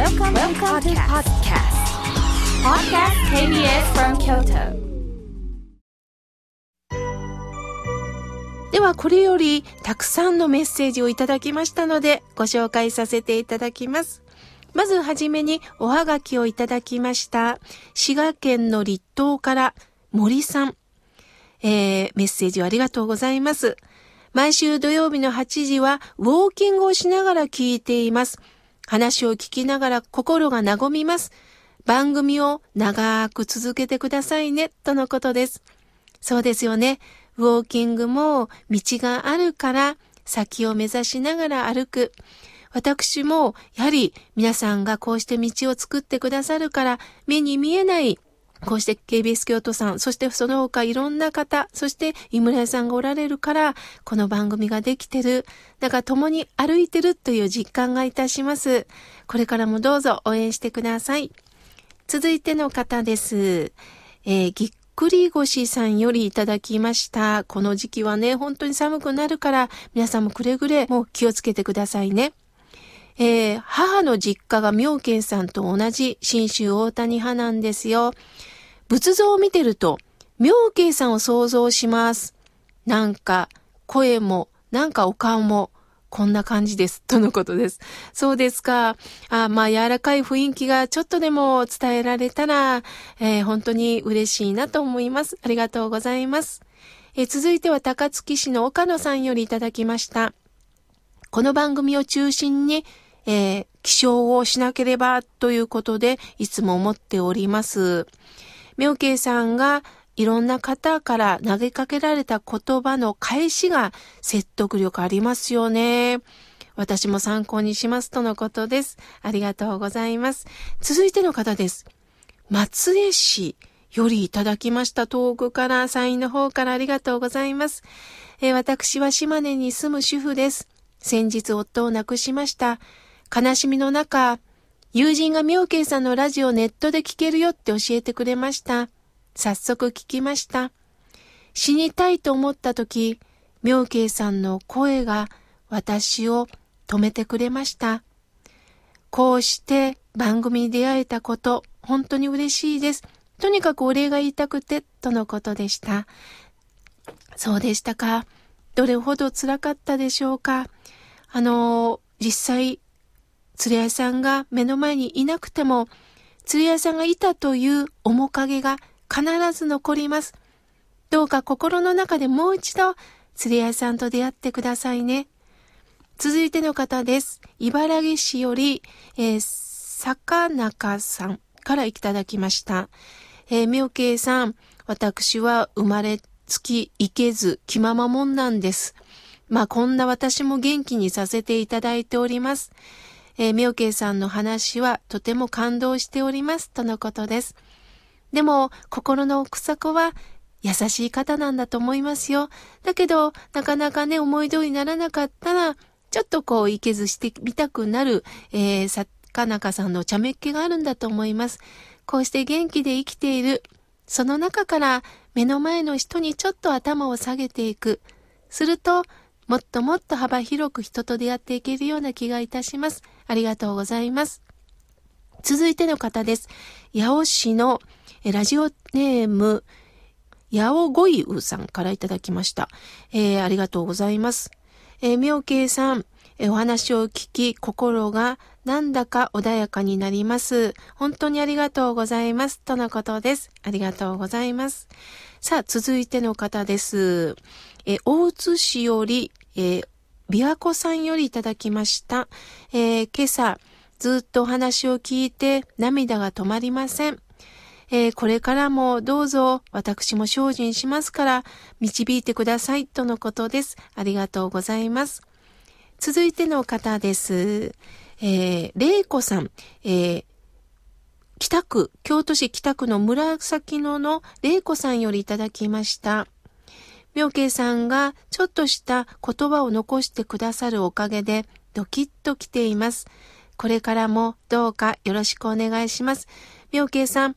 Welcome, Welcome to podcast. Podcast KBS from Kyoto. ではこれよりたくさんのメッセージをいただきましたのでご紹介させていただきます。まずはじめにおはがきをいただきました。滋賀県の立東から森さん。えー、メッセージをありがとうございます。毎週土曜日の8時はウォーキングをしながら聞いています。話を聞きながら心が和みます。番組を長く続けてくださいね、とのことです。そうですよね。ウォーキングも道があるから先を目指しながら歩く。私もやはり皆さんがこうして道を作ってくださるから目に見えないこうして KBS 京都さん、そしてその他いろんな方、そして井村屋さんがおられるから、この番組ができてる。だから共に歩いてるという実感がいたします。これからもどうぞ応援してください。続いての方です。えーぎっくり腰さんよりいただきました。この時期はね、本当に寒くなるから、皆さんもくれぐれも気をつけてくださいね。えー母の実家が妙見さんと同じ新州大谷派なんですよ。仏像を見てると、妙見さんを想像します。なんか、声も、なんかお顔も、こんな感じです。とのことです。そうですか。あまあ、柔らかい雰囲気がちょっとでも伝えられたら、えー本当に嬉しいなと思います。ありがとうございます。えー続いては高槻市の岡野さんよりいただきました。この番組を中心に、えー起床をしなければということで、いつも思っております。妙慶さんがいろんな方から投げかけられた言葉の返しが説得力ありますよね。私も参考にしますとのことです。ありがとうございます。続いての方です。松江市よりいただきました。遠くから、山陰の方からありがとうございます。え私は島根に住む主婦です。先日夫を亡くしました。悲しみの中、友人が妙慶さんのラジオネットで聞けるよって教えてくれました。早速聞きました。死にたいと思った時、妙慶さんの声が私を止めてくれました。こうして番組に出会えたこと、本当に嬉しいです。とにかくお礼が言いたくて、とのことでした。そうでしたか。どれほど辛かったでしょうか。あの、実際、釣り屋さんが目の前にいなくても、釣り屋さんがいたという面影が必ず残ります。どうか心の中でもう一度釣り屋さんと出会ってくださいね。続いての方です。茨城市より、えー、坂中さんからいただきました。えー、妙慶さん、私は生まれつきいけず気ままもんなんです。まあこんな私も元気にさせていただいております。えー、妙慶さんの話はとても感動しておりますとのことです。でも心の奥底は優しい方なんだと思いますよ。だけどなかなかね思い通りにならなかったらちょっとこういけずしてみたくなる、えー、坂中さんの茶目っ気があるんだと思います。こうして元気で生きている。その中から目の前の人にちょっと頭を下げていく。すると、もっともっと幅広く人と出会っていけるような気がいたします。ありがとうございます。続いての方です。八尾市のラジオネーム、八尾ごいうさんからいただきました。えーありがとうございます。えー、妙慶さん、えお話を聞き、心がなんだか穏やかになります。本当にありがとうございます。とのことです。ありがとうございます。さあ、続いての方です。え大津市より、え、琵琶湖さんよりいただきました。えー今朝、ずっとお話を聞いて涙が止まりません。えーこれからもどうぞ私も精進しますから導いてくださいとのことです。ありがとうございます。続いての方です。えー、れいこさん、えー北区、京都市北区の紫野のれいこさんよりいただきました。妙慶さんがちょっとした言葉を残してくださるおかげでドキッと来ています。これからもどうかよろしくお願いします。妙慶さん、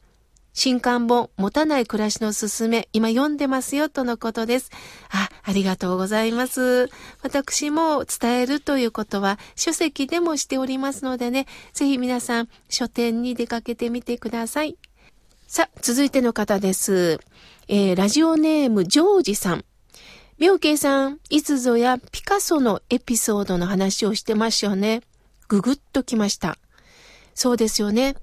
新刊本、持たない暮らしのすすめ、今読んでますよ、とのことです。あ、ありがとうございます。私も伝えるということは、書籍でもしておりますのでね、ぜひ皆さん、書店に出かけてみてください。さあ、続いての方です。えー、ラジオネーム、ジョージさん。妙慶さん、いつぞやピカソのエピソードの話をしてましたよね。ぐぐっときました。そうですよね。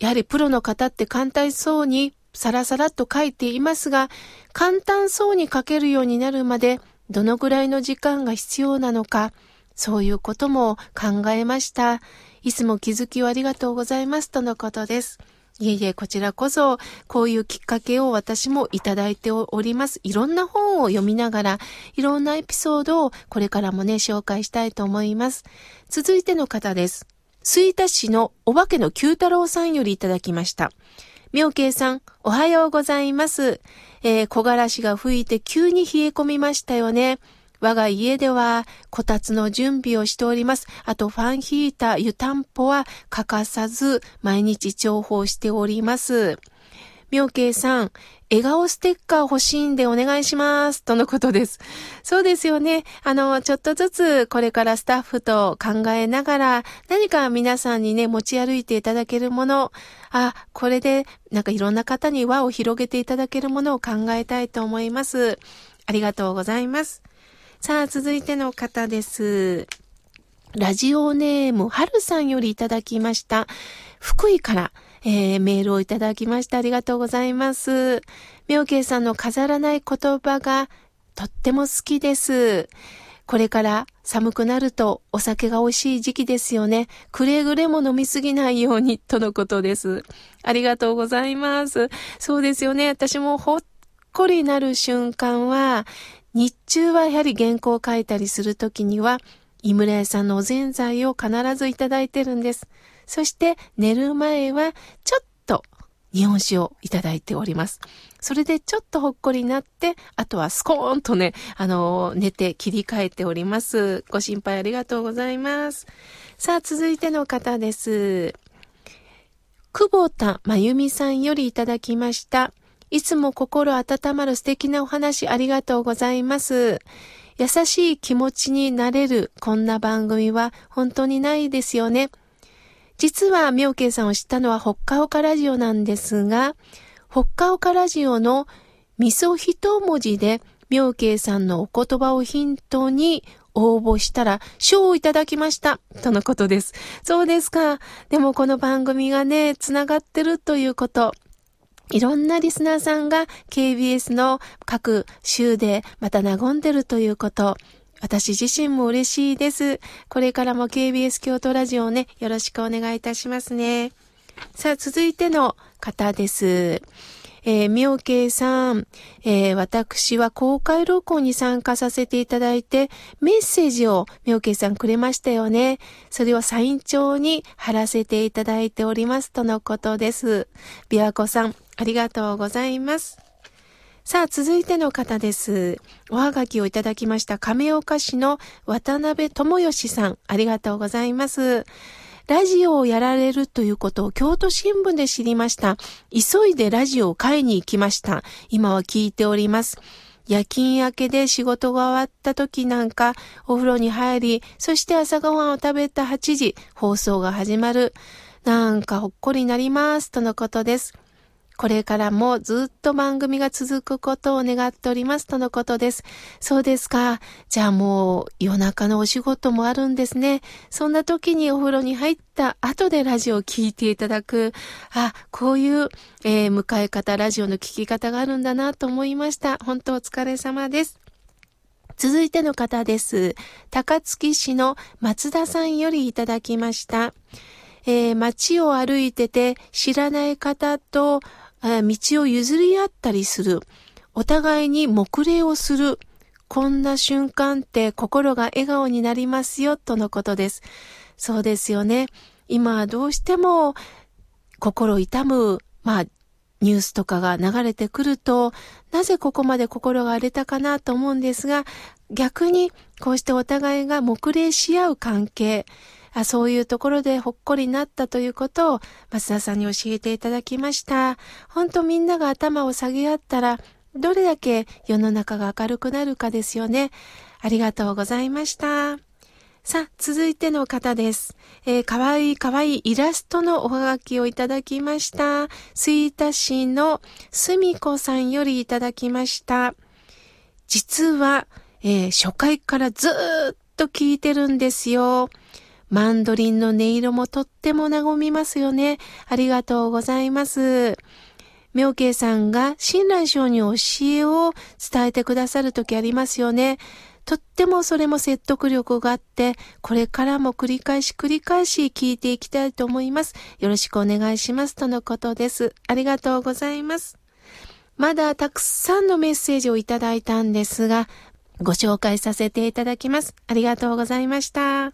やはりプロの方って簡単そうにサラサラっと書いていますが、簡単そうに書けるようになるまでどのぐらいの時間が必要なのか、そういうことも考えました。いつも気づきをありがとうございますとのことです。いえいえ、こちらこそ、こういうきっかけを私もいただいております。いろんな本を読みながら、いろんなエピソードをこれからもね、紹介したいと思います。続いての方です。吹田市のお化けの九太郎さんよりいただきました。妙慶さん、おはようございます。えー、木枯らしが吹いて急に冷え込みましたよね。我が家では、こたつの準備をしております。あと、ファンヒーター、湯たんぽは欠かさず、毎日重宝しております。妙慶さん、笑顔ステッカー欲しいんでお願いします。とのことです。そうですよね。あの、ちょっとずつこれからスタッフと考えながら、何か皆さんにね、持ち歩いていただけるもの、あ、これでなんかいろんな方に輪を広げていただけるものを考えたいと思います。ありがとうございます。さあ、続いての方です。ラジオネーム、はるさんよりいただきました。福井から、えー、メールをいただきました。ありがとうございます。妙慶さんの飾らない言葉がとっても好きです。これから寒くなるとお酒が美味しい時期ですよね。くれぐれも飲みすぎないようにとのことです。ありがとうございます。そうですよね。私もほっこりなる瞬間は、日中はやはり原稿を書いたりするときには、井村屋さんのおぜんざいを必ずいただいてるんです。そして寝る前はちょっと日本酒をいただいております。それでちょっとほっこりになって、あとはスコーンとね、あの、寝て切り替えております。ご心配ありがとうございます。さあ、続いての方です。久保田真由美さんよりいただきました。いつも心温まる素敵なお話ありがとうございます。優しい気持ちになれるこんな番組は本当にないですよね。実は、妙慶さんを知ったのは、ほっかおかラジオなんですが、ほっかおかラジオの味噌一文字で、妙慶さんのお言葉をヒントに応募したら賞をいただきました。とのことです。そうですか。でもこの番組がね、つながってるということ。いろんなリスナーさんが KBS の各州でまた和んでるということ。私自身も嬉しいです。これからも KBS 京都ラジオをね、よろしくお願いいたしますね。さあ、続いての方です。えー、妙慶さん、えー、私は公開録音に参加させていただいて、メッセージを妙慶さんくれましたよね。それをサイン帳に貼らせていただいておりますとのことです。琵琶湖さん、ありがとうございます。さあ、続いての方です。おはがきをいただきました亀岡市の渡辺智義さん、ありがとうございます。ラジオをやられるということを京都新聞で知りました。急いでラジオを買いに行きました。今は聞いております。夜勤明けで仕事が終わった時なんかお風呂に入り、そして朝ごはんを食べた8時、放送が始まる。なんかほっこりなります、とのことです。これからもずっと番組が続くことを願っておりますとのことです。そうですか。じゃあもう夜中のお仕事もあるんですね。そんな時にお風呂に入った後でラジオを聴いていただく。あ、こういう、えー、迎え方、ラジオの聴き方があるんだなと思いました。本当お疲れ様です。続いての方です。高槻市の松田さんよりいただきました。えー、街を歩いてて知らない方と道を譲り合ったりする。お互いに目礼をする。こんな瞬間って心が笑顔になりますよ、とのことです。そうですよね。今はどうしても心痛む、まあ、ニュースとかが流れてくると、なぜここまで心が荒れたかなと思うんですが、逆にこうしてお互いが目礼し合う関係、あそういうところでほっこりなったということを松田さんに教えていただきました。本当みんなが頭を下げ合ったら、どれだけ世の中が明るくなるかですよね。ありがとうございました。さあ、続いての方です。えー、かわいいかわいいイラストのおはがきをいただきました。吹田市のすみこさんよりいただきました。実は、えー、初回からずっと聞いてるんですよ。マンドリンの音色もとっても和みますよね。ありがとうございます。妙慶さんが親鸞上に教えを伝えてくださるときありますよね。とってもそれも説得力があって、これからも繰り返し繰り返し聞いていきたいと思います。よろしくお願いします。とのことです。ありがとうございます。まだたくさんのメッセージをいただいたんですが、ご紹介させていただきます。ありがとうございました。